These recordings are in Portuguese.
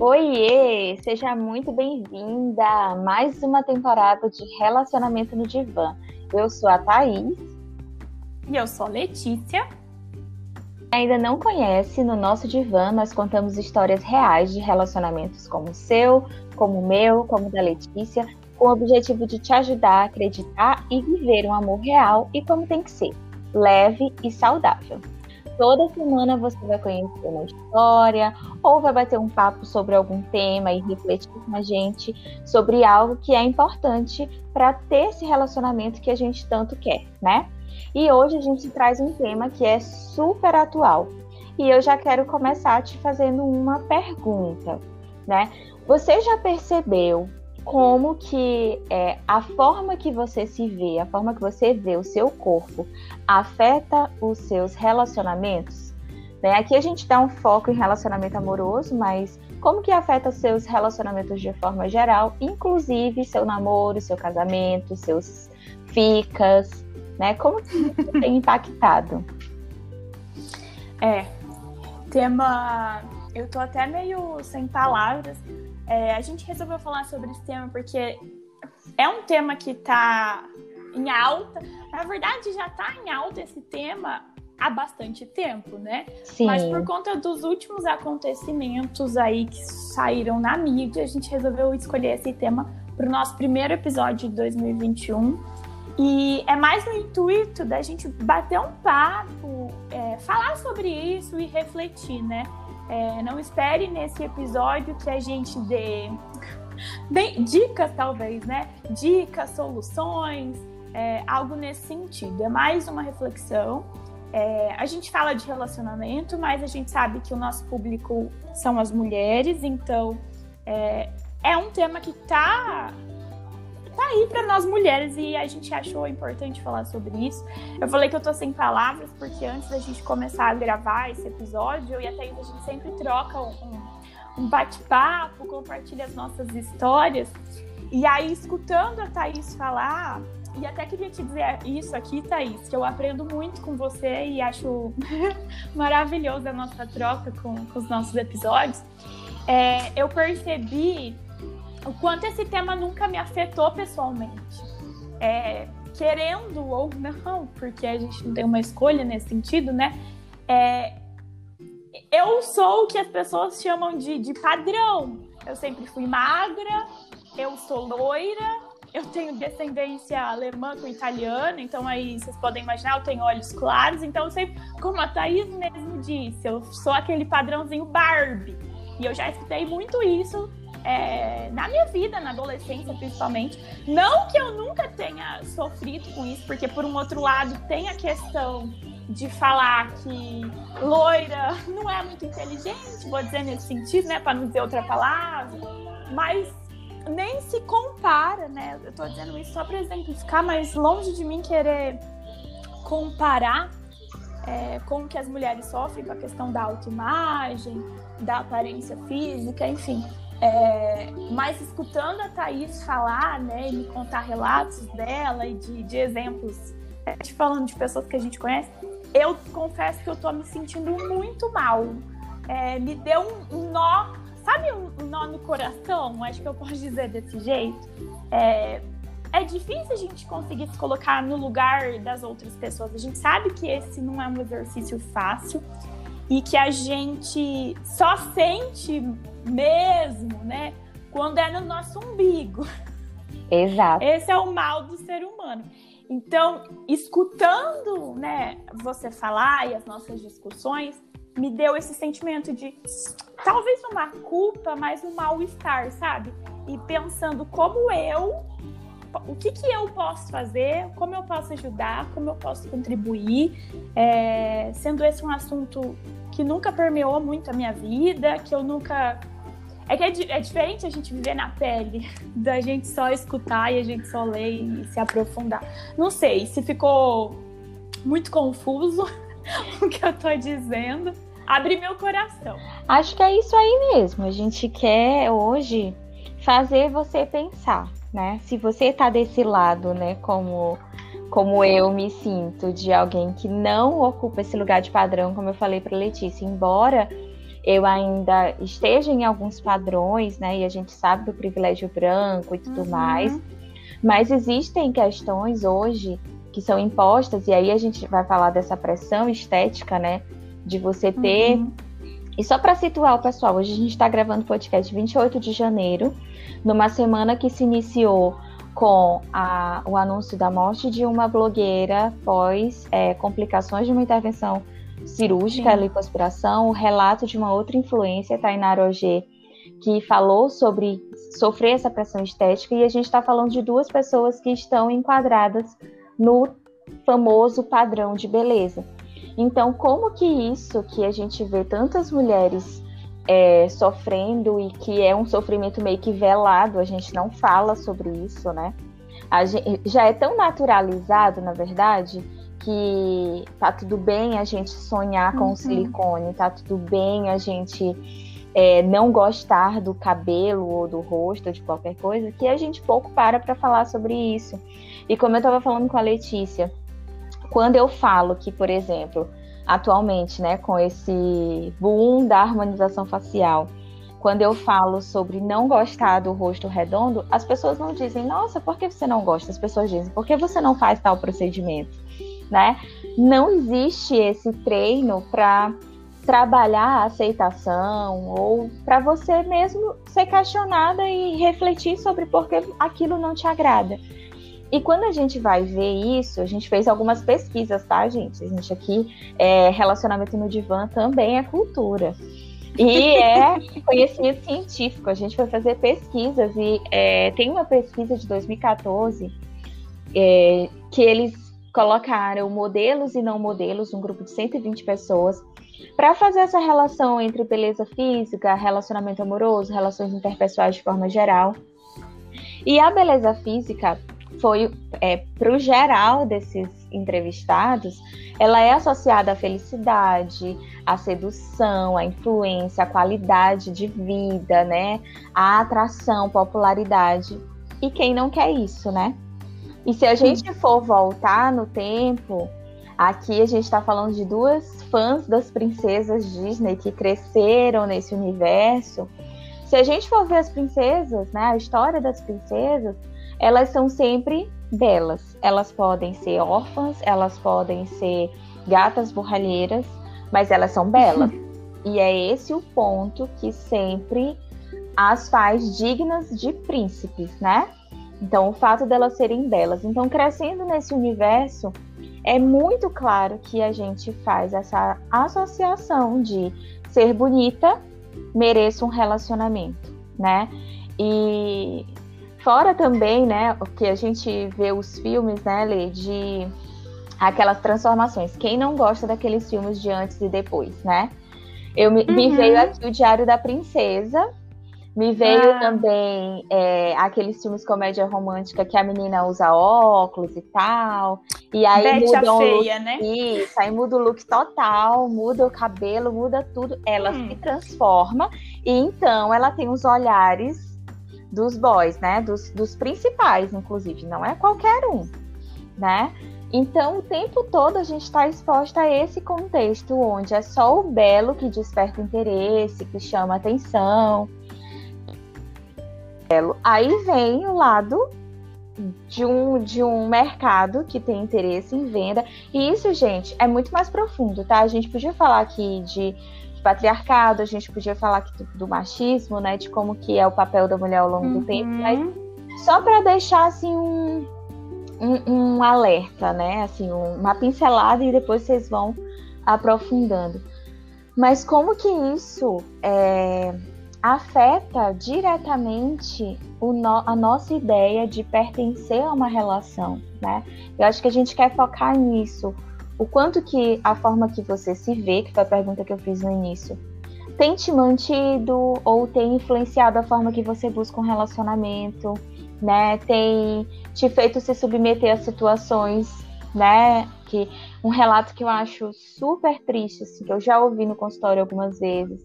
Oiê! Seja muito bem-vinda a mais uma temporada de Relacionamento no Divã. Eu sou a Thaís. E eu sou a Letícia. Ainda não conhece, no nosso divã nós contamos histórias reais de relacionamentos como o seu, como o meu, como o da Letícia, com o objetivo de te ajudar a acreditar e viver um amor real e como tem que ser, leve e saudável. Toda semana você vai conhecer uma história ou vai bater um papo sobre algum tema e refletir com a gente sobre algo que é importante para ter esse relacionamento que a gente tanto quer, né? E hoje a gente traz um tema que é super atual. E eu já quero começar te fazendo uma pergunta, né? Você já percebeu como que é, a forma que você se vê, a forma que você vê o seu corpo afeta os seus relacionamentos? Né? Aqui a gente dá um foco em relacionamento amoroso, mas como que afeta seus relacionamentos de forma geral, inclusive seu namoro, seu casamento, seus ficas, né? Como que isso tem impactado? É, tema. Eu tô até meio sem palavras, é, a gente resolveu falar sobre esse tema porque é um tema que está em alta. Na verdade, já está em alta esse tema há bastante tempo, né? Sim. Mas por conta dos últimos acontecimentos aí que saíram na mídia, a gente resolveu escolher esse tema para o nosso primeiro episódio de 2021. E é mais no intuito da gente bater um papo, é, falar sobre isso e refletir, né? É, não espere nesse episódio que a gente dê, dê dicas, talvez, né? Dicas, soluções, é, algo nesse sentido. É mais uma reflexão. É, a gente fala de relacionamento, mas a gente sabe que o nosso público são as mulheres, então é, é um tema que está tá aí para nós mulheres e a gente achou importante falar sobre isso. Eu falei que eu tô sem palavras porque antes da gente começar a gravar esse episódio, eu e a Thaís, a gente sempre troca um, um bate-papo, compartilha as nossas histórias. E aí, escutando a Thaís falar, e até queria te dizer isso aqui, Thaís, que eu aprendo muito com você e acho maravilhoso a nossa troca com, com os nossos episódios. É, eu percebi o quanto esse tema nunca me afetou pessoalmente. É, querendo ou não, porque a gente não tem uma escolha nesse sentido, né? É, eu sou o que as pessoas chamam de, de padrão. Eu sempre fui magra, eu sou loira, eu tenho descendência alemã com italiano, então aí vocês podem imaginar, eu tenho olhos claros, então eu sempre, como a Thaís mesmo disse, eu sou aquele padrãozinho Barbie. E eu já escutei muito isso é, na minha vida, na adolescência principalmente. Não que eu nunca tenha sofrido com isso, porque por um outro lado tem a questão de falar que loira não é muito inteligente, vou dizer nesse sentido, né, para não dizer outra palavra, mas nem se compara, né? Eu tô dizendo isso só para exemplificar, mas longe de mim querer comparar é, com o que as mulheres sofrem com a questão da autoimagem, da aparência física, enfim. É, mas escutando a Thaís falar, né, e me contar relatos dela e de, de exemplos, é, te falando de pessoas que a gente conhece, eu confesso que eu tô me sentindo muito mal. É, me deu um nó, sabe um nó no coração? Acho que eu posso dizer desse jeito. É, é difícil a gente conseguir se colocar no lugar das outras pessoas. A gente sabe que esse não é um exercício fácil e que a gente só sente mesmo, né, quando é no nosso umbigo. Exato. Esse é o mal do ser humano. Então, escutando, né, você falar e as nossas discussões, me deu esse sentimento de talvez uma culpa, mas um mal-estar, sabe? E pensando como eu, o que, que eu posso fazer, como eu posso ajudar, como eu posso contribuir, é, sendo esse um assunto que nunca permeou muito a minha vida, que eu nunca. É que é, é, diferente a gente viver na pele, da gente só escutar e a gente só ler e se aprofundar. Não sei se ficou muito confuso o que eu tô dizendo. Abre meu coração. Acho que é isso aí mesmo. A gente quer hoje fazer você pensar, né? Se você tá desse lado, né, como como eu me sinto de alguém que não ocupa esse lugar de padrão, como eu falei para Letícia, embora eu ainda esteja em alguns padrões, né? E a gente sabe do privilégio branco e tudo uhum. mais. Mas existem questões hoje que são impostas, e aí a gente vai falar dessa pressão estética, né? De você ter. Uhum. E só para situar o pessoal, hoje a gente está gravando o podcast 28 de janeiro, numa semana que se iniciou com a, o anúncio da morte de uma blogueira pós é, complicações de uma intervenção cirúrgica, Sim. lipoaspiração, o relato de uma outra influência, Tainara Ogê, que falou sobre sofrer essa pressão estética, e a gente está falando de duas pessoas que estão enquadradas no famoso padrão de beleza. Então, como que isso que a gente vê tantas mulheres é, sofrendo e que é um sofrimento meio que velado, a gente não fala sobre isso, né? Gente, já é tão naturalizado, na verdade, que tá tudo bem a gente sonhar com uhum. silicone, tá tudo bem a gente é, não gostar do cabelo ou do rosto ou de qualquer coisa, que a gente pouco para para falar sobre isso. E como eu estava falando com a Letícia, quando eu falo que, por exemplo, atualmente, né, com esse boom da harmonização facial, quando eu falo sobre não gostar do rosto redondo, as pessoas não dizem, nossa, por que você não gosta? As pessoas dizem, por que você não faz tal procedimento? Né? Não existe esse treino para trabalhar a aceitação ou para você mesmo ser questionada e refletir sobre por que aquilo não te agrada. E quando a gente vai ver isso, a gente fez algumas pesquisas, tá, gente? A gente aqui, é, relacionamento no divã também é cultura. E é conhecimento científico. A gente foi fazer pesquisas e é, tem uma pesquisa de 2014 é, que eles colocaram modelos e não modelos, um grupo de 120 pessoas, para fazer essa relação entre beleza física, relacionamento amoroso, relações interpessoais de forma geral. E a beleza física foi é, para o geral desses entrevistados, ela é associada à felicidade, à sedução, à influência, à qualidade de vida, né? À atração, popularidade. E quem não quer isso, né? E se a gente for voltar no tempo, aqui a gente está falando de duas fãs das princesas Disney que cresceram nesse universo. Se a gente for ver as princesas, né, a história das princesas, elas são sempre belas. Elas podem ser órfãs, elas podem ser gatas borralheiras, mas elas são belas. e é esse o ponto que sempre as faz dignas de príncipes, né? Então, o fato delas serem belas. Então, crescendo nesse universo, é muito claro que a gente faz essa associação de ser bonita, mereço um relacionamento, né? E Fora também, né, o que a gente vê os filmes, né, Lê, de aquelas transformações. Quem não gosta daqueles filmes de antes e depois, né? Eu me, uhum. me veio aqui o Diário da Princesa, me veio ah. também é, aqueles filmes comédia romântica que a menina usa óculos e tal. E aí Bete muda a feia, look, né? Isso, aí muda o look total, muda o cabelo, muda tudo. Ela hum. se transforma e então ela tem os olhares dos boys, né? Dos, dos principais, inclusive, não é qualquer um, né? Então, o tempo todo a gente está exposta a esse contexto onde é só o belo que desperta interesse, que chama atenção. Aí vem o lado de um, de um mercado que tem interesse em venda. E isso, gente, é muito mais profundo, tá? A gente podia falar aqui de patriarcado, a gente podia falar aqui do, do, machismo, né, de como que é o papel da mulher ao longo uhum. do tempo, mas só para deixar assim um, um, um, alerta, né, assim um, uma pincelada e depois vocês vão aprofundando. Mas como que isso é, afeta diretamente no, a nossa ideia de pertencer a uma relação, né? Eu acho que a gente quer focar nisso o quanto que a forma que você se vê, que foi a pergunta que eu fiz no início, tem te mantido ou tem influenciado a forma que você busca um relacionamento, né? Tem te feito se submeter a situações, né? Que um relato que eu acho super triste, assim, que eu já ouvi no consultório algumas vezes,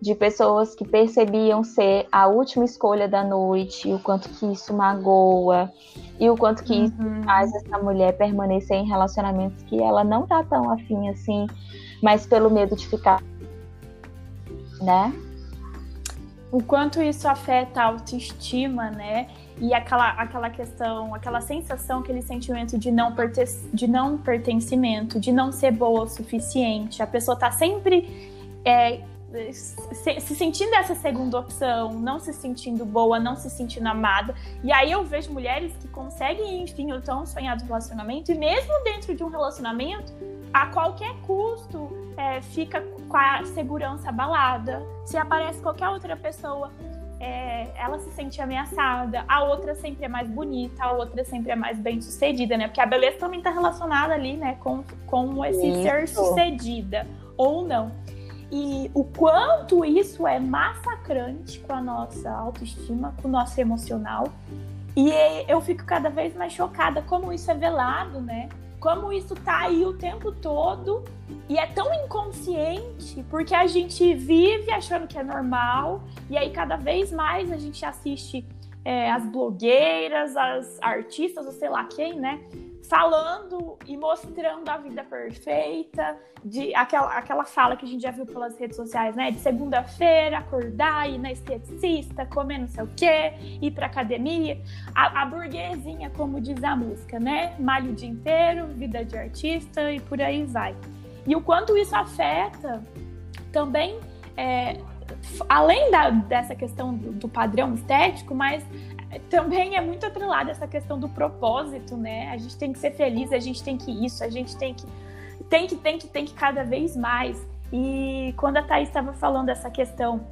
de pessoas que percebiam ser a última escolha da noite, e o quanto que isso magoa, e o quanto que uhum. isso faz essa mulher permanecer em relacionamentos que ela não tá tão afim assim, mas pelo medo de ficar né? O quanto isso afeta a autoestima, né? E aquela, aquela questão, aquela sensação, aquele sentimento de não, de não pertencimento, de não ser boa o suficiente. A pessoa tá sempre é, se, se, sentindo essa segunda opção, não se sentindo boa, não se sentindo amada. E aí eu vejo mulheres que conseguem, enfim, o tão sonhado relacionamento, e mesmo dentro de um relacionamento, a qualquer custo, é, fica com a segurança abalada. Se aparece qualquer outra pessoa, é, ela se sente ameaçada. A outra sempre é mais bonita, a outra sempre é mais bem sucedida, né? Porque a beleza também está relacionada ali, né, com, com esse Isso. ser sucedida ou não e o quanto isso é massacrante com a nossa autoestima, com o nosso emocional. E eu fico cada vez mais chocada como isso é velado, né? Como isso tá aí o tempo todo e é tão inconsciente, porque a gente vive achando que é normal, e aí cada vez mais a gente assiste é, as blogueiras, as artistas, ou sei lá quem, né? Falando e mostrando a vida perfeita, de aquela, aquela fala que a gente já viu pelas redes sociais, né? De segunda-feira, acordar, ir na esteticista, comer não sei o quê, ir pra academia. A, a burguesinha, como diz a música, né? Malho o dia inteiro, vida de artista e por aí vai. E o quanto isso afeta também, é, além da, dessa questão do, do padrão estético, mas também é muito atrelada essa questão do propósito, né? A gente tem que ser feliz, a gente tem que isso, a gente tem que tem que tem que tem que cada vez mais. E quando a Thaís estava falando dessa questão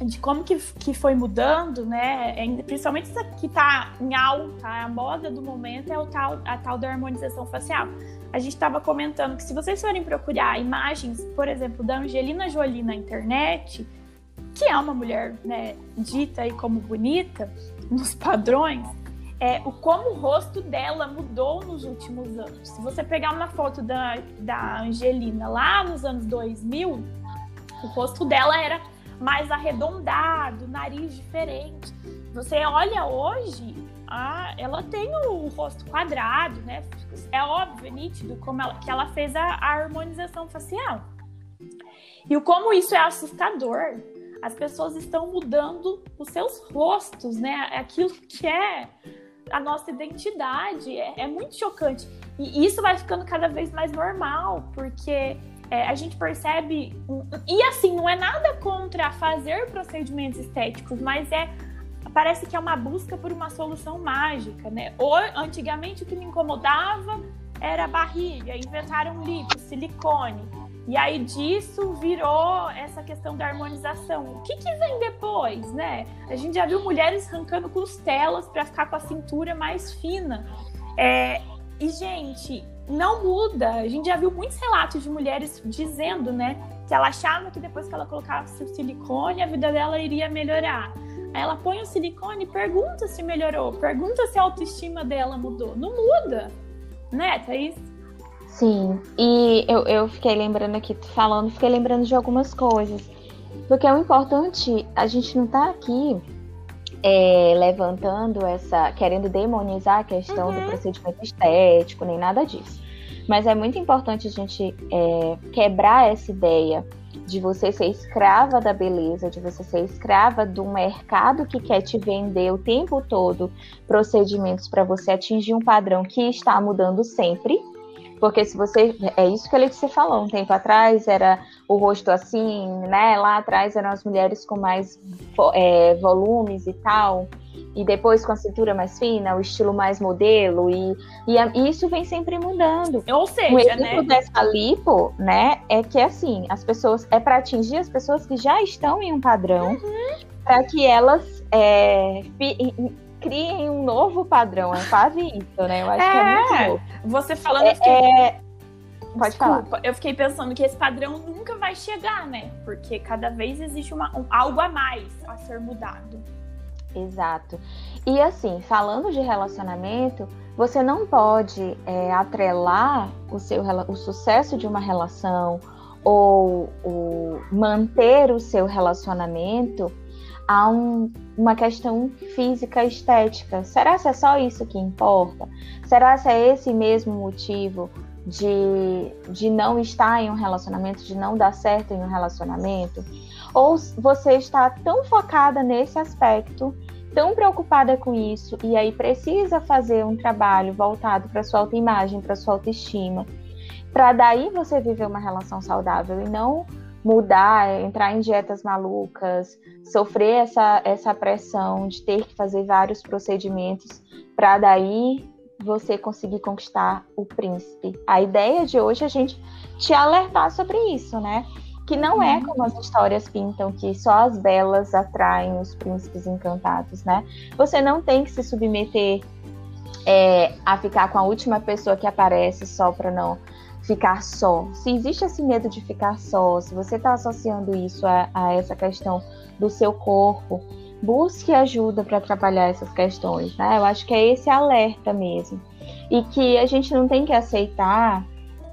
de como que, que foi mudando, né? É, principalmente isso que está em alta, a moda do momento é o tal, a tal da harmonização facial. A gente estava comentando que se vocês forem procurar imagens, por exemplo, da Angelina Jolie na internet, que é uma mulher né, dita aí como bonita, nos padrões, é o como o rosto dela mudou nos últimos anos. Se você pegar uma foto da, da Angelina lá nos anos 2000, o rosto dela era mais arredondado, nariz diferente. Você olha hoje, ah, ela tem o rosto quadrado, né? É óbvio, é nítido como ela, que ela fez a, a harmonização facial. E o como isso é assustador, as pessoas estão mudando os seus rostos, né? Aquilo que é a nossa identidade. É, é muito chocante. E isso vai ficando cada vez mais normal, porque é, a gente percebe. E assim, não é nada contra fazer procedimentos estéticos, mas é. Parece que é uma busca por uma solução mágica, né? Ou antigamente o que me incomodava era a barriga, inventaram lipo, silicone. E aí disso virou essa questão da harmonização. O que, que vem depois, né? A gente já viu mulheres arrancando costelas para ficar com a cintura mais fina. É, e, gente, não muda. A gente já viu muitos relatos de mulheres dizendo, né, que ela achava que depois que ela colocasse o silicone, a vida dela iria melhorar. Aí ela põe o silicone e pergunta se melhorou, pergunta se a autoestima dela mudou. Não muda, né, Thaís? Sim, e eu, eu fiquei lembrando aqui, falando, fiquei lembrando de algumas coisas. Porque é o importante, a gente não tá aqui é, levantando essa, querendo demonizar a questão uhum. do procedimento estético, nem nada disso. Mas é muito importante a gente é, quebrar essa ideia de você ser escrava da beleza, de você ser escrava do mercado que quer te vender o tempo todo procedimentos para você atingir um padrão que está mudando sempre porque se você. É isso que a Letícia falou um tempo atrás, era o rosto assim, né? Lá atrás eram as mulheres com mais é, volumes e tal. E depois com a cintura mais fina, o estilo mais modelo. E, e, a, e isso vem sempre mudando. Ou seja, o exemplo né? dessa lipo, né? É que assim, as pessoas. É para atingir as pessoas que já estão em um padrão. Uhum. Para que elas. É, criem um novo padrão. É quase isso, né? Eu acho é, que é muito é. louco. Você falando, é, fiquei... é... Pode Desculpa, falar. eu fiquei pensando que esse padrão nunca vai chegar, né? Porque cada vez existe uma, um, algo a mais a ser mudado. Exato. E assim, falando de relacionamento, você não pode é, atrelar o, seu, o sucesso de uma relação ou o manter o seu relacionamento a um, uma questão física estética. Será que é só isso que importa? Será que é esse mesmo motivo de, de não estar em um relacionamento, de não dar certo em um relacionamento? Ou você está tão focada nesse aspecto, tão preocupada com isso, e aí precisa fazer um trabalho voltado para sua autoimagem, para sua autoestima, para daí você viver uma relação saudável e não mudar, entrar em dietas malucas, sofrer essa, essa pressão de ter que fazer vários procedimentos para daí você conseguir conquistar o príncipe. A ideia de hoje é a gente te alertar sobre isso, né? Que não é uhum. como as histórias pintam, que só as belas atraem os príncipes encantados, né? Você não tem que se submeter é, a ficar com a última pessoa que aparece só para não ficar só. Se existe esse medo de ficar só, se você está associando isso a, a, essa questão do seu corpo, busque ajuda para trabalhar essas questões, né? Eu acho que é esse alerta mesmo. E que a gente não tem que aceitar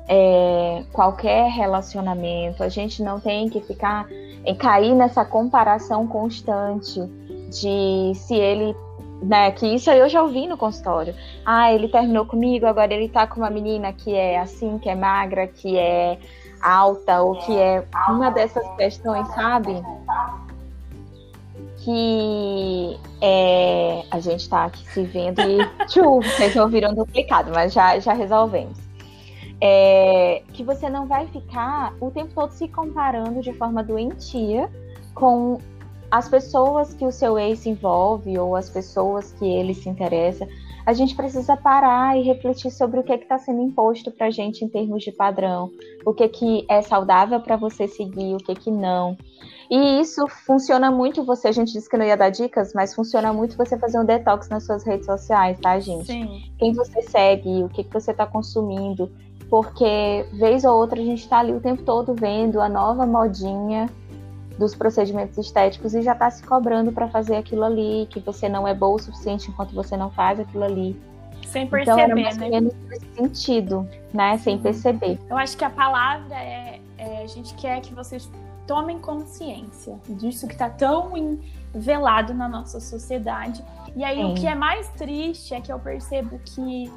é, qualquer relacionamento, a gente não tem que ficar em cair nessa comparação constante de se ele né? Que isso aí eu já ouvi no consultório. Ah, ele terminou comigo, agora ele tá com uma menina que é assim, que é magra, que é alta, ou que é uma dessas questões, sabe? Que é, a gente tá aqui se vendo e tchu, vocês ouviram duplicado, mas já, já resolvemos. É, que você não vai ficar o tempo todo se comparando de forma doentia com as pessoas que o seu ex se envolve ou as pessoas que ele se interessa, a gente precisa parar e refletir sobre o que é está sendo imposto para a gente em termos de padrão, o que, que é saudável para você seguir, o que, que não. E isso funciona muito você, a gente disse que não ia dar dicas, mas funciona muito você fazer um detox nas suas redes sociais, tá, gente? Sim. Quem você segue, o que, que você está consumindo, porque vez ou outra a gente está ali o tempo todo vendo a nova modinha dos procedimentos estéticos e já está se cobrando para fazer aquilo ali, que você não é boa o suficiente enquanto você não faz aquilo ali. Sem perceber, então, era mais né? menos nesse sentido, né? Sem perceber. Eu acho que a palavra é, é a gente quer que vocês tomem consciência disso que está tão velado na nossa sociedade. E aí Sim. o que é mais triste é que eu percebo que,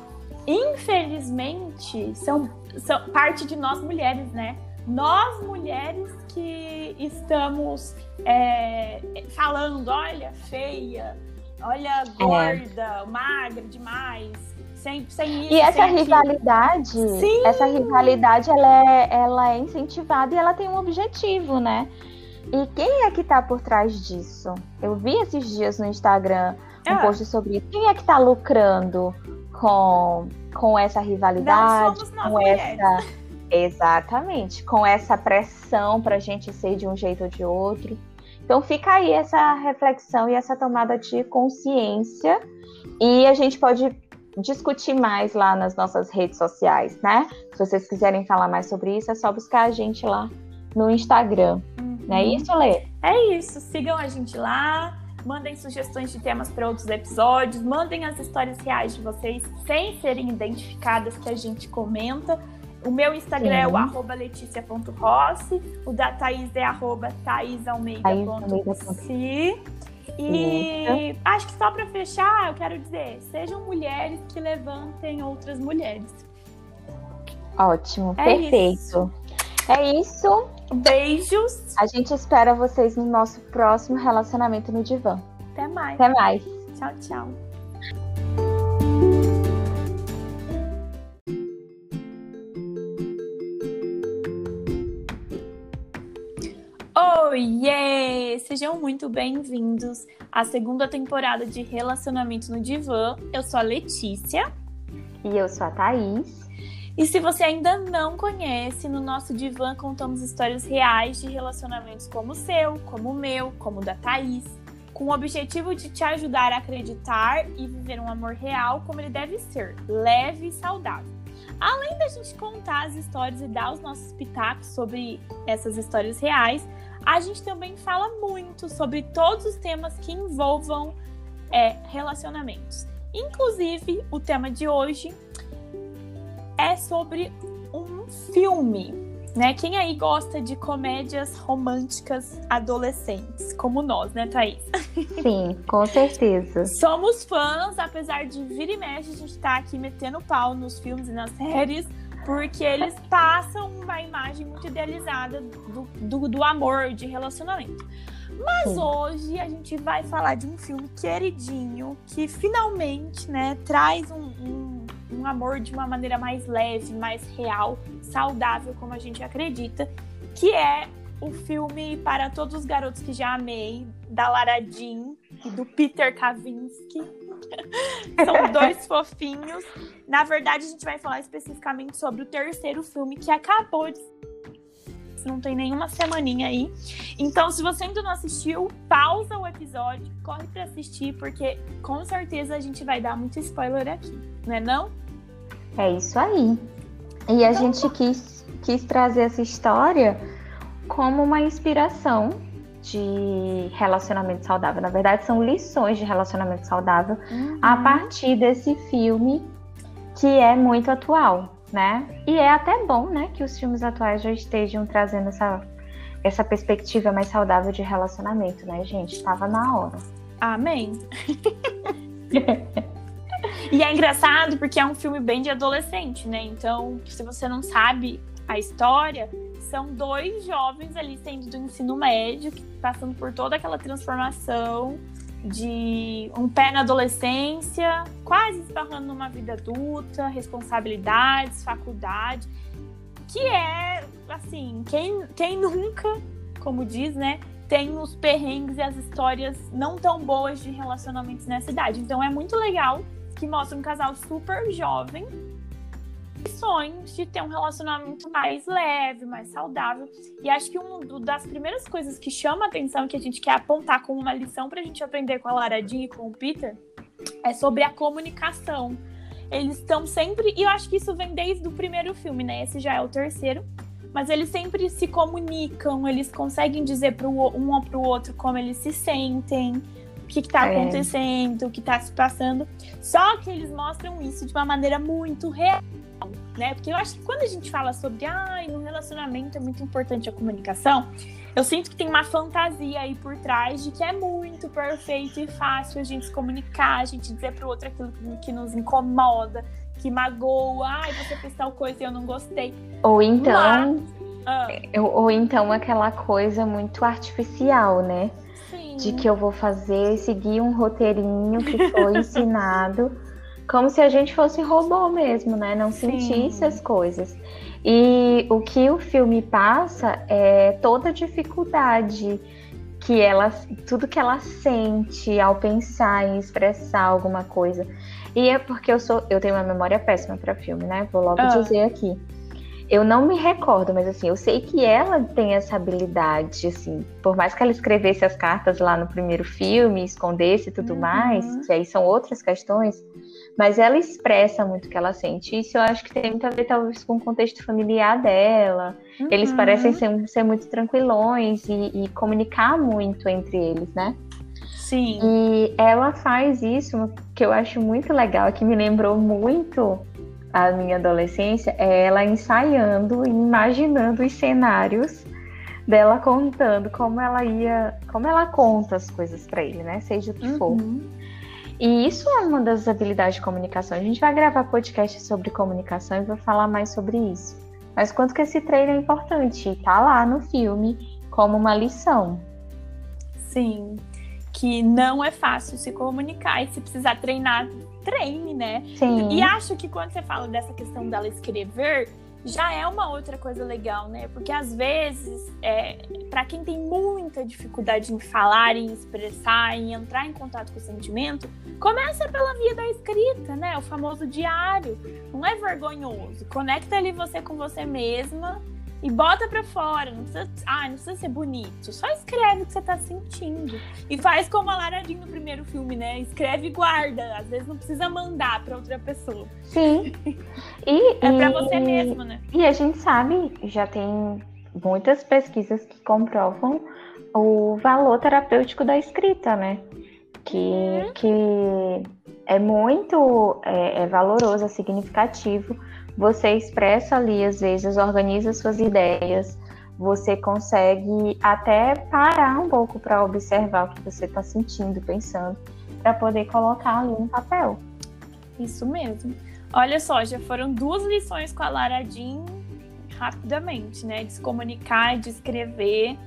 infelizmente, são, são parte de nós mulheres, né? Nós mulheres que estamos é, falando, olha, feia, olha, é. gorda, é. magra demais. Sem, sem isso, e essa rivalidade, Sim. essa rivalidade, ela é, ela é incentivada e ela tem um objetivo, né? E quem é que tá por trás disso? Eu vi esses dias no Instagram um é. post sobre isso. Quem é que tá lucrando com, com essa rivalidade, com mulheres. essa Exatamente, com essa pressão para a gente ser de um jeito ou de outro. Então fica aí essa reflexão e essa tomada de consciência e a gente pode discutir mais lá nas nossas redes sociais, né? Se vocês quiserem falar mais sobre isso, é só buscar a gente lá no Instagram. Uhum. Não é isso, Lê? É isso. Sigam a gente lá. Mandem sugestões de temas para outros episódios. Mandem as histórias reais de vocês sem serem identificadas que a gente comenta. O meu Instagram Sim. é o arroba o da Thaís é arroba thaisalmeida.si. E Isso. acho que só para fechar, eu quero dizer, sejam mulheres que levantem outras mulheres. Ótimo, é perfeito. Isso. É isso. Beijos. A gente espera vocês no nosso próximo relacionamento no divã. Até mais. Até mais. Tchau, tchau. Oiê! Sejam muito bem-vindos à segunda temporada de Relacionamento no Divã. Eu sou a Letícia. E eu sou a Thaís. E se você ainda não conhece, no nosso divã contamos histórias reais de relacionamentos como o seu, como o meu, como o da Thaís, com o objetivo de te ajudar a acreditar e viver um amor real como ele deve ser, leve e saudável. Além da gente contar as histórias e dar os nossos pitacos sobre essas histórias reais, a gente também fala muito sobre todos os temas que envolvam é, relacionamentos. Inclusive, o tema de hoje é sobre um filme. Né? Quem aí gosta de comédias românticas adolescentes, como nós, né, Thaís? Sim, com certeza. Somos fãs, apesar de vir e mexe, a gente tá aqui metendo pau nos filmes e nas séries, porque eles passam uma imagem muito idealizada do, do, do amor, de relacionamento. Mas Sim. hoje a gente vai falar de um filme queridinho que finalmente, né, traz um, um, um, amor de uma maneira mais leve, mais real, saudável, como a gente acredita, que é o filme Para Todos os Garotos que Já Amei, da Lara Jean e do Peter Kavinsky. São dois fofinhos. Na verdade, a gente vai falar especificamente sobre o terceiro filme que acabou de não tem nenhuma semaninha aí. Então, se você ainda não assistiu, pausa o episódio, corre para assistir, porque com certeza a gente vai dar muito spoiler aqui, não é não? É isso aí. E a então, gente quis, quis trazer essa história como uma inspiração de relacionamento saudável. Na verdade, são lições de relacionamento saudável uhum. a partir desse filme que é muito atual, né? E é até bom, né, que os filmes atuais já estejam trazendo essa, essa perspectiva mais saudável de relacionamento, né, gente? Estava na hora. Amém. e é engraçado porque é um filme bem de adolescente, né? Então, se você não sabe a história, são dois jovens ali saindo do ensino médio, passando por toda aquela transformação de um pé na adolescência, quase esbarrando numa vida adulta, responsabilidades, faculdade, que é, assim, quem, quem nunca, como diz, né, tem os perrengues e as histórias não tão boas de relacionamentos nessa idade. Então é muito legal que mostra um casal super jovem sonhos de ter um relacionamento mais leve, mais saudável. E acho que uma das primeiras coisas que chama a atenção, que a gente quer apontar como uma lição para a gente aprender com a Laradinha e com o Peter, é sobre a comunicação. Eles estão sempre, e eu acho que isso vem desde o primeiro filme, né? Esse já é o terceiro. Mas eles sempre se comunicam, eles conseguem dizer pro, um para o outro como eles se sentem, o que está é. acontecendo, o que está se passando. Só que eles mostram isso de uma maneira muito real né? Porque eu acho que quando a gente fala sobre, ai, ah, no relacionamento é muito importante a comunicação, eu sinto que tem uma fantasia aí por trás de que é muito perfeito e fácil a gente se comunicar, a gente dizer pro outro aquilo que nos incomoda, que magoa, ai, você fez tal coisa e eu não gostei. Ou então, Mas, ah. ou então aquela coisa muito artificial, né? De que eu vou fazer, seguir um roteirinho que foi ensinado como se a gente fosse robô mesmo, né? Não Sim. sentisse as coisas. E o que o filme passa é toda a dificuldade que ela, tudo que ela sente ao pensar em expressar alguma coisa. E é porque eu sou, eu tenho uma memória péssima para filme, né? Vou logo ah. dizer aqui. Eu não me recordo, mas assim, eu sei que ela tem essa habilidade, assim, por mais que ela escrevesse as cartas lá no primeiro filme, escondesse e tudo uhum. mais, que aí são outras questões, mas ela expressa muito o que ela sente. Isso eu acho que tem muito a ver, talvez, com o contexto familiar dela. Uhum. Eles parecem ser, ser muito tranquilões e, e, comunicar muito entre eles, né? Sim. E ela faz isso, que eu acho muito legal, que me lembrou muito a minha adolescência, é ela ensaiando e imaginando os cenários dela contando como ela ia, como ela conta as coisas para ele, né? Seja o que uhum. for. E isso é uma das habilidades de comunicação. A gente vai gravar podcast sobre comunicação e vou falar mais sobre isso. Mas quanto que esse treino é importante, tá lá no filme como uma lição. Sim, que não é fácil se comunicar e se precisar treinar, treine, né? Sim. E acho que quando você fala dessa questão dela escrever, já é uma outra coisa legal, né? Porque às vezes, é, para quem tem muita dificuldade em falar, em expressar, em entrar em contato com o sentimento, começa pela via da escrita, né? O famoso diário. Não é vergonhoso. Conecta ali você com você mesma e bota pra fora. Não precisa, ah, não precisa ser bonito. Só escreve o que você tá sentindo. E faz como a Lara Jean no primeiro filme, né? Escreve e guarda. Às vezes não precisa mandar pra outra pessoa. Sim. E, é e, pra você mesmo, né? E a gente sabe, já tem muitas pesquisas que comprovam o valor terapêutico da escrita, né? Que, uhum. que é muito é, é valoroso, é significativo você expressa ali, às vezes, organiza suas ideias, você consegue até parar um pouco para observar o que você está sentindo, pensando, para poder colocar ali no papel. Isso mesmo. Olha só, já foram duas lições com a Lara rapidamente, né? De se comunicar, de escrever.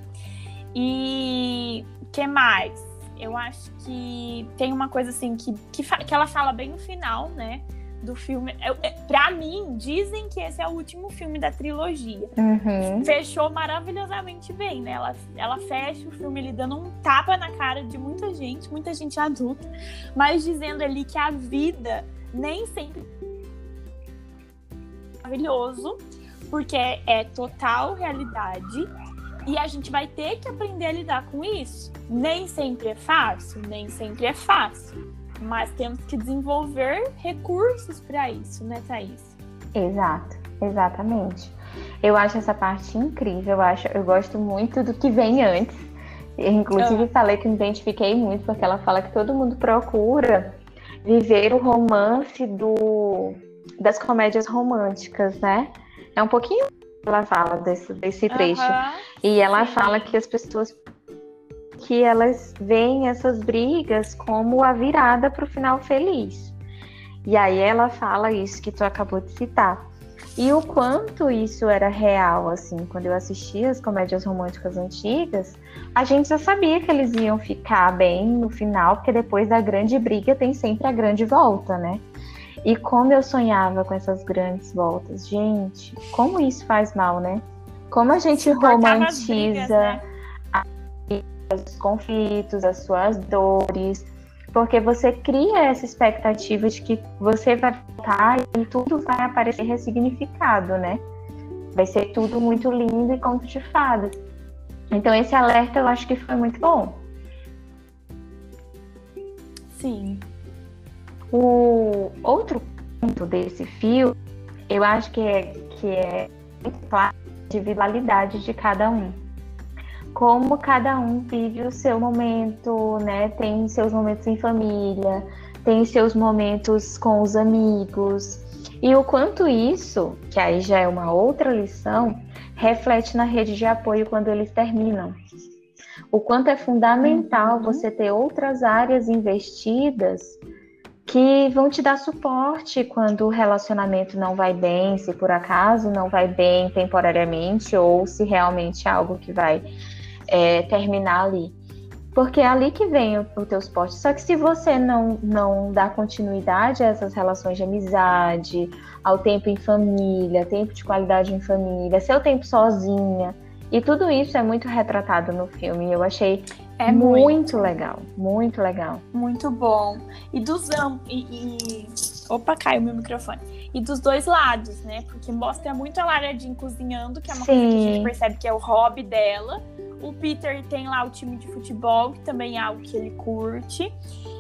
E que mais? Eu acho que tem uma coisa assim que, que, que ela fala bem no final, né? Do filme. Eu, é, pra mim, dizem que esse é o último filme da trilogia. Uhum. Fechou maravilhosamente bem, né? Ela, ela fecha o filme ele dando um tapa na cara de muita gente, muita gente adulta, mas dizendo ali que a vida nem sempre é maravilhoso, porque é, é total realidade e a gente vai ter que aprender a lidar com isso. Nem sempre é fácil, nem sempre é fácil. Mas temos que desenvolver recursos para isso, né, Thaís? Exato, exatamente. Eu acho essa parte incrível. Eu, acho, eu gosto muito do que vem antes. Inclusive, ah. falei que me identifiquei muito, porque ela fala que todo mundo procura viver o romance do, das comédias românticas, né? É um pouquinho ela fala desse, desse trecho. e ela fala que as pessoas que elas veem essas brigas como a virada para o final feliz. E aí ela fala isso que tu acabou de citar. E o quanto isso era real, assim, quando eu assistia as comédias românticas antigas, a gente já sabia que eles iam ficar bem no final, porque depois da grande briga tem sempre a grande volta, né? E como eu sonhava com essas grandes voltas, gente, como isso faz mal, né? Como a gente romantiza brigas, né? Os conflitos, as suas dores, porque você cria essa expectativa de que você vai voltar e tudo vai aparecer ressignificado, né? Vai ser tudo muito lindo e conto de fadas. Então esse alerta eu acho que foi muito bom. Sim. O outro ponto desse fio, eu acho que é, que é muito claro a individualidade de cada um como cada um vive o seu momento, né? Tem seus momentos em família, tem seus momentos com os amigos. E o quanto isso, que aí já é uma outra lição, reflete na rede de apoio quando eles terminam. O quanto é fundamental uhum. você ter outras áreas investidas que vão te dar suporte quando o relacionamento não vai bem, se por acaso não vai bem temporariamente, ou se realmente é algo que vai é, terminar ali. Porque é ali que vem o, o teu suporte. Só que se você não, não dá continuidade a essas relações de amizade, ao tempo em família, tempo de qualidade em família, seu tempo sozinha, e tudo isso é muito retratado no filme. Eu achei é muito, muito legal, muito legal. Muito bom. E dos e, e... Opa, caiu meu microfone e dos dois lados, né? Porque mostra muito a Lara Jean cozinhando, que é uma Sim. coisa que a gente percebe que é o hobby dela. O Peter tem lá o time de futebol, que também é algo que ele curte.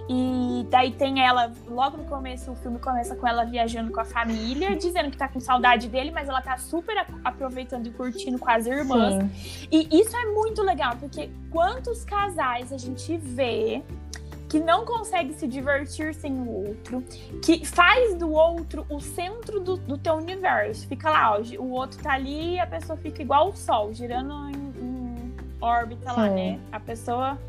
E daí tem ela, logo no começo, o filme começa com ela viajando com a família, dizendo que tá com saudade dele, mas ela tá super aproveitando e curtindo com as irmãs. Sim. E isso é muito legal, porque quantos casais a gente vê que não consegue se divertir sem o outro, que faz do outro o centro do, do teu universo. Fica lá, ó, o outro tá ali e a pessoa fica igual o sol, girando em, em órbita Sim. lá, né? A pessoa.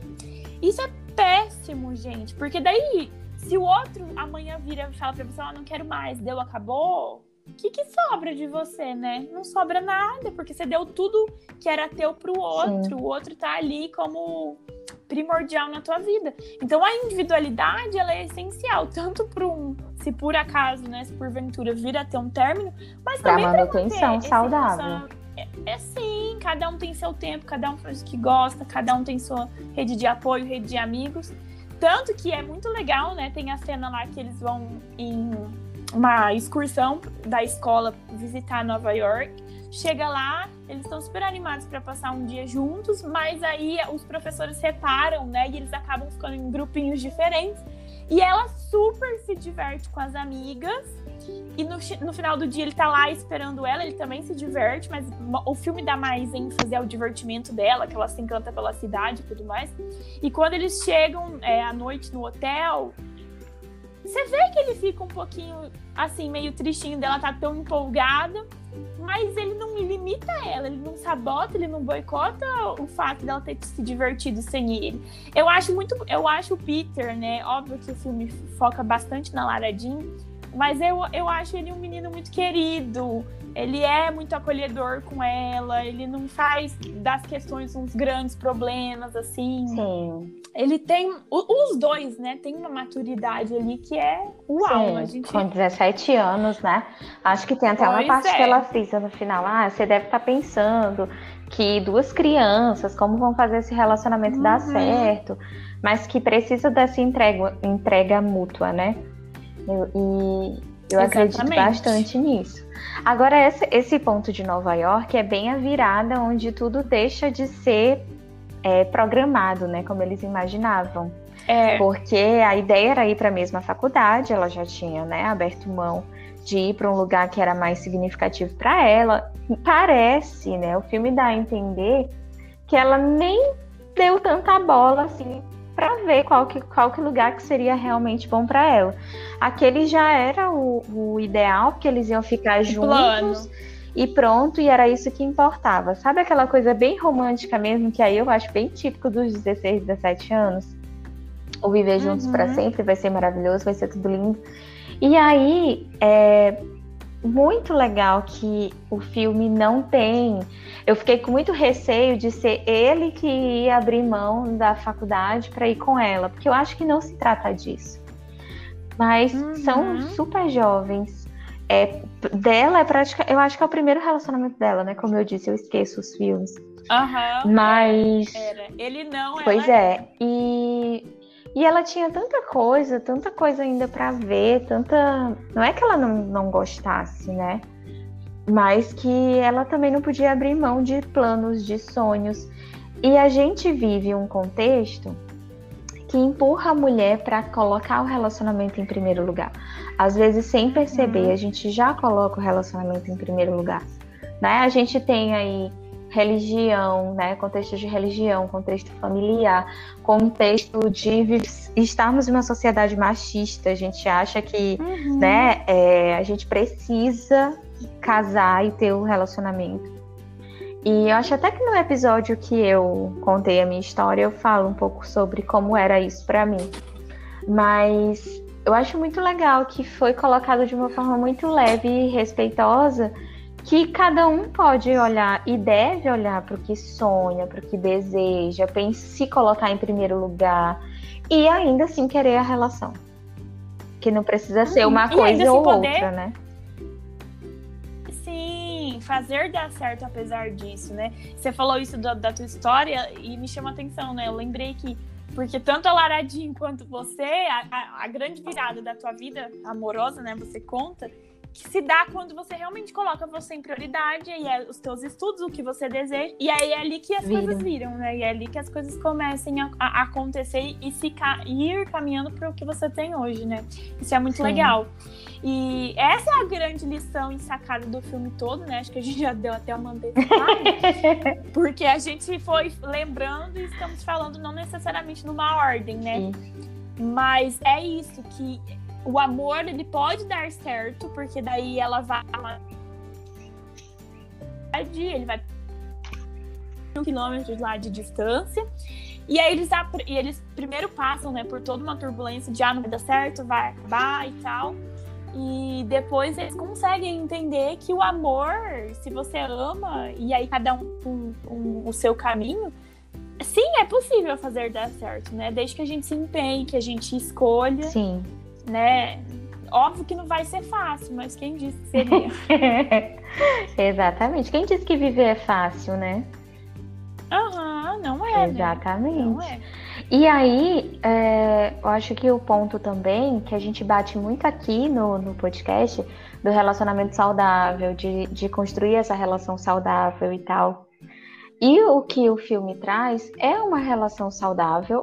Isso é péssimo, gente, porque daí, se o outro amanhã vira e fala pra você, ó, oh, não quero mais, deu, acabou, o que, que, sobra de você, né? Não sobra nada, porque você deu tudo que era teu pro outro. Sim. O outro tá ali como primordial na tua vida. Então a individualidade ela é essencial, tanto para um, se por acaso, né, se porventura vir a ter um término, mas pra também para manutenção saudável. É, é sim, cada um tem seu tempo, cada um faz o que gosta, cada um tem sua rede de apoio, rede de amigos. Tanto que é muito legal, né? Tem a cena lá que eles vão em uma excursão da escola visitar Nova York. Chega lá, eles estão super animados para passar um dia juntos, mas aí os professores separam, né? E eles acabam ficando em grupinhos diferentes. E ela super se diverte com as amigas. E no, no final do dia ele tá lá esperando ela, ele também se diverte, mas o filme dá mais ênfase ao divertimento dela, que ela se encanta pela cidade e tudo mais. E quando eles chegam é, à noite no hotel, você vê que ele fica um pouquinho assim, meio tristinho dela tá tão empolgada, mas ele não limita ela, ele não sabota, ele não boicota o fato dela ter se divertido sem ele. Eu acho muito, eu acho o Peter, né? Óbvio que o filme foca bastante na Lara Jean, Mas eu, eu acho ele um menino muito querido. Ele é muito acolhedor com ela. Ele não faz das questões uns grandes problemas, assim. Sim. Ele tem. Os dois, né? Tem uma maturidade ali que é uau. Sim, a gente... Com 17 anos, né? Acho que tem até uma Pois parte é. que ela frisa no final. Ah, você deve estar pensando que duas crianças, como vão fazer esse relacionamento dar Uhum. certo? Mas que precisa dessa entrega, entrega mútua, né? E eu acredito Exatamente. bastante nisso. Agora, esse, esse ponto de Nova York é bem a virada onde tudo deixa de ser é, programado, né? Como eles imaginavam. É, Porque a ideia era ir para a mesma faculdade, ela já tinha né, aberto mão de ir para um lugar que era mais significativo para ela. Parece, né? O filme dá a entender que ela nem deu tanta bola assim para ver qual que, qual que lugar que seria realmente bom para ela. Aquele já era o, o ideal, porque eles iam ficar juntos plano. e pronto, e era isso que importava. Sabe aquela coisa bem romântica mesmo, que aí eu acho bem típico dos 16, 17 anos? O viver juntos Uhum. para sempre vai ser maravilhoso, vai ser tudo lindo. E aí, é muito legal que o filme não tem. Eu fiquei com muito receio de ser ele que ia abrir mão da faculdade para ir com ela, porque eu acho que não se trata disso. Mas Uhum. são super jovens. É, dela é prática. Eu acho que é o primeiro relacionamento dela, né? Como eu disse, eu esqueço os filmes. Aham. Mas. Era. Ele não, Pois ela é. E, e ela tinha tanta coisa, tanta coisa ainda pra ver, tanta. Não é que ela não, não gostasse, né? Mas que ela também não podia abrir mão de planos, de sonhos. E a gente vive um contexto que empurra a mulher para colocar o relacionamento em primeiro lugar. Às vezes, sem perceber, Uhum. a gente já coloca o relacionamento em primeiro lugar. Né? A gente tem aí religião, né? Contexto de religião, contexto familiar, contexto de estarmos em uma sociedade machista. A gente acha que, Uhum. né? é, a gente precisa casar e ter um relacionamento. E eu acho até que no episódio que eu contei a minha história, eu falo um pouco sobre como era isso pra mim. Mas eu acho muito legal que foi colocado de uma forma muito leve e respeitosa, que cada um pode olhar e deve olhar para o que sonha, para o que deseja, se colocar em primeiro lugar e ainda assim querer a relação. Que não precisa ser uma E coisa ou poder- outra, né? Sim, fazer dar certo apesar disso, né? Você falou isso da, da tua história e me chama atenção, né? Eu lembrei que, porque tanto a Laradinho quanto você, a, a- a grande virada da tua vida amorosa, né? Você conta, que se dá quando você realmente coloca você em prioridade, e é os teus estudos, o que você deseja, e aí é ali que as Vira. coisas viram, né? E é ali que as coisas comecem a, a acontecer e se ir caminhando para o que você tem hoje, né? Isso é muito Sim. legal. E essa é a grande lição e sacada do filme todo, né? Acho que a gente já deu até uma antecipada, porque a gente foi lembrando e estamos falando não necessariamente numa ordem, né? Isso. Mas é isso que o amor ele pode dar certo, porque daí ela vai ele vai um quilômetro lá de distância. E aí eles, e eles primeiro passam, né, por toda uma turbulência de ah, não vai dar certo, vai acabar e tal. E depois eles conseguem entender que o amor, se você ama, e aí cada um com com o seu caminho, sim, é possível fazer dar certo, né? Desde que a gente se empenhe, que a gente escolha, Sim. Né? Óbvio que não vai ser fácil, mas quem disse que seria? Exatamente. Quem disse que viver é fácil, né? Aham, não é, né? Exatamente. Não é. E aí, é, eu acho que o ponto também, que a gente bate muito aqui no, no podcast, do relacionamento saudável, de, de construir essa relação saudável e tal. E o que o filme traz é uma relação saudável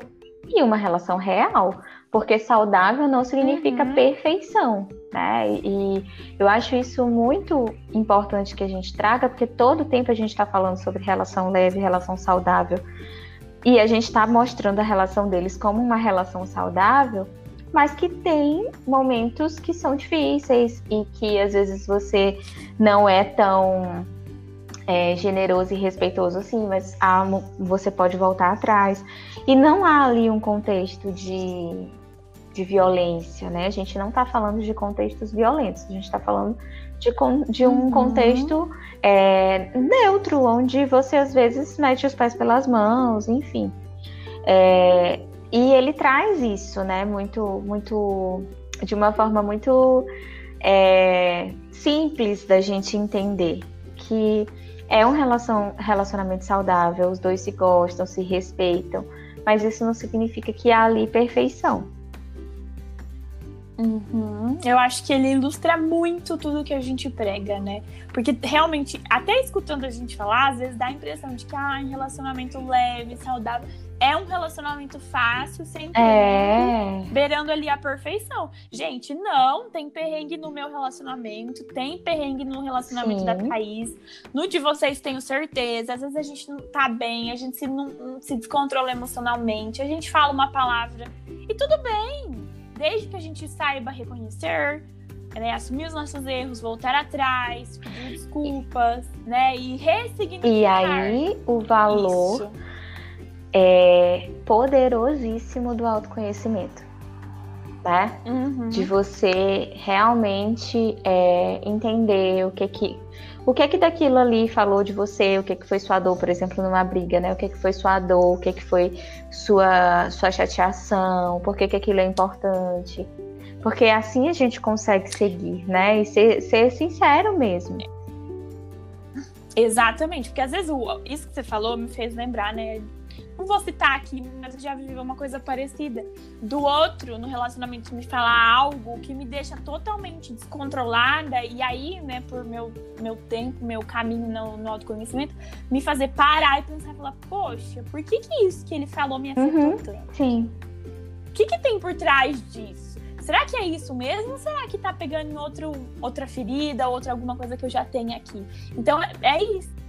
e uma relação real. Porque saudável não significa Uhum. perfeição, né? E eu acho isso muito importante que a gente traga, porque todo tempo a gente está falando sobre relação leve, relação saudável. E a gente está mostrando a relação deles como uma relação saudável, mas que tem momentos que são difíceis e que às vezes você não é tão é, generoso e respeitoso assim, mas há você pode voltar atrás. E não há ali um contexto de de violência, né? A gente não está falando de contextos violentos, a gente está falando de, de um uhum. contexto é, neutro, onde você às vezes mete os pés pelas mãos, enfim. É, e ele traz isso, né? Muito, muito, de uma forma muito é, simples da gente entender que é um relacionamento saudável, os dois se gostam, se respeitam, mas isso não significa que há ali perfeição. Uhum. Eu acho que ele ilustra muito tudo que a gente prega, né? Porque realmente, até escutando a gente falar, às vezes dá a impressão de que ah, um relacionamento leve, saudável, é um relacionamento fácil, sem é. beirando ali a perfeição. Gente, não, tem perrengue no meu relacionamento, tem perrengue no relacionamento Sim. da Thaís. No de vocês, tenho certeza. Às vezes a gente não tá bem, a gente se, não, se descontrola emocionalmente, a gente fala uma palavra e tudo bem desde que a gente saiba reconhecer, né, assumir os nossos erros, voltar atrás, pedir desculpas, né, e ressignificar. E aí o valor isso. é poderosíssimo do autoconhecimento, né? Uhum. De você realmente é, entender o que que o que que daquilo ali falou de você, o que que foi sua dor, por exemplo, numa briga, né? O que que foi sua dor, o que que foi sua sua chateação, por que que aquilo é importante. Porque assim a gente consegue seguir, né? E ser, ser sincero mesmo. Exatamente, porque às vezes o, isso que você falou me fez lembrar, né, não vou citar aqui, mas eu já vivi uma coisa parecida. Do outro, no relacionamento, me falar algo que me deixa totalmente descontrolada, e aí, né, por meu, meu tempo, meu caminho no, no autoconhecimento, me fazer parar e pensar e falar, poxa, por que, que isso que ele falou me afetou uhum, tanto? Sim. O que, que tem por trás disso? Será que é isso mesmo? Ou será que tá pegando em outro, outra ferida, outra alguma coisa que eu já tenho aqui? Então, é, é isso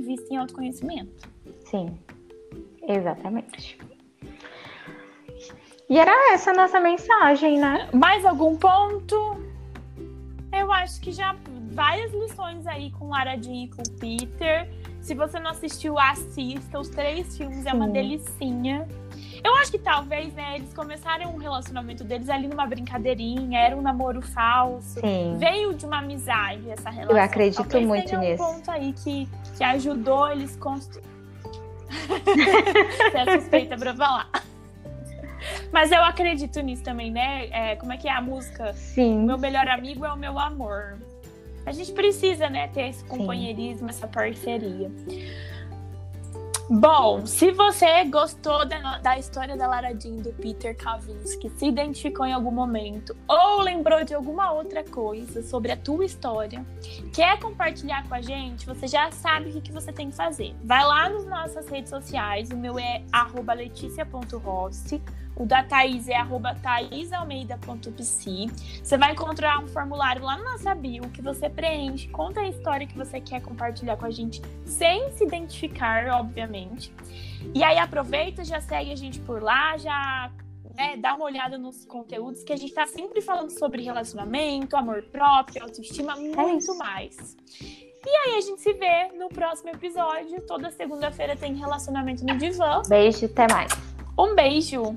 invista em autoconhecimento. Sim, exatamente. E era essa a nossa mensagem, né? Mais algum ponto? Eu acho que já várias lições aí com Lara Jean e com Peter. Se você não assistiu, assista. Os três filmes Sim. é uma delicinha. Eu acho que talvez, né, eles começaram um relacionamento deles ali numa brincadeirinha, era um namoro falso. Sim. Veio de uma amizade essa relação. Eu acredito talvez muito tenha nisso. um ponto aí que, que ajudou eles construir. Você é suspeita pra falar. Mas eu acredito nisso também, né? É, como é que é a música? Sim. Meu melhor amigo é o meu amor. A gente precisa, né, ter esse companheirismo, Sim. essa parceria. Bom, se você gostou da, da história da Lara Jean do Peter Kavinsky, se identificou em algum momento ou lembrou de alguma outra coisa sobre a tua história, quer compartilhar com a gente, você já sabe o que, que você tem que fazer. Vai lá nas nossas redes sociais, o meu é leticia.rossi, o da Thaís é arroba thaisalmeida.psi. Você vai encontrar um formulário lá na nossa bio que você preenche, conta a história que você quer compartilhar com a gente, sem se identificar, obviamente. E aí aproveita, já segue a gente por lá, já né, dá uma olhada nos conteúdos que a gente tá sempre falando sobre relacionamento, amor próprio, autoestima, é muito mais. E aí a gente se vê no próximo episódio. Toda segunda-feira tem relacionamento no divã. Beijo, até mais. Um beijo.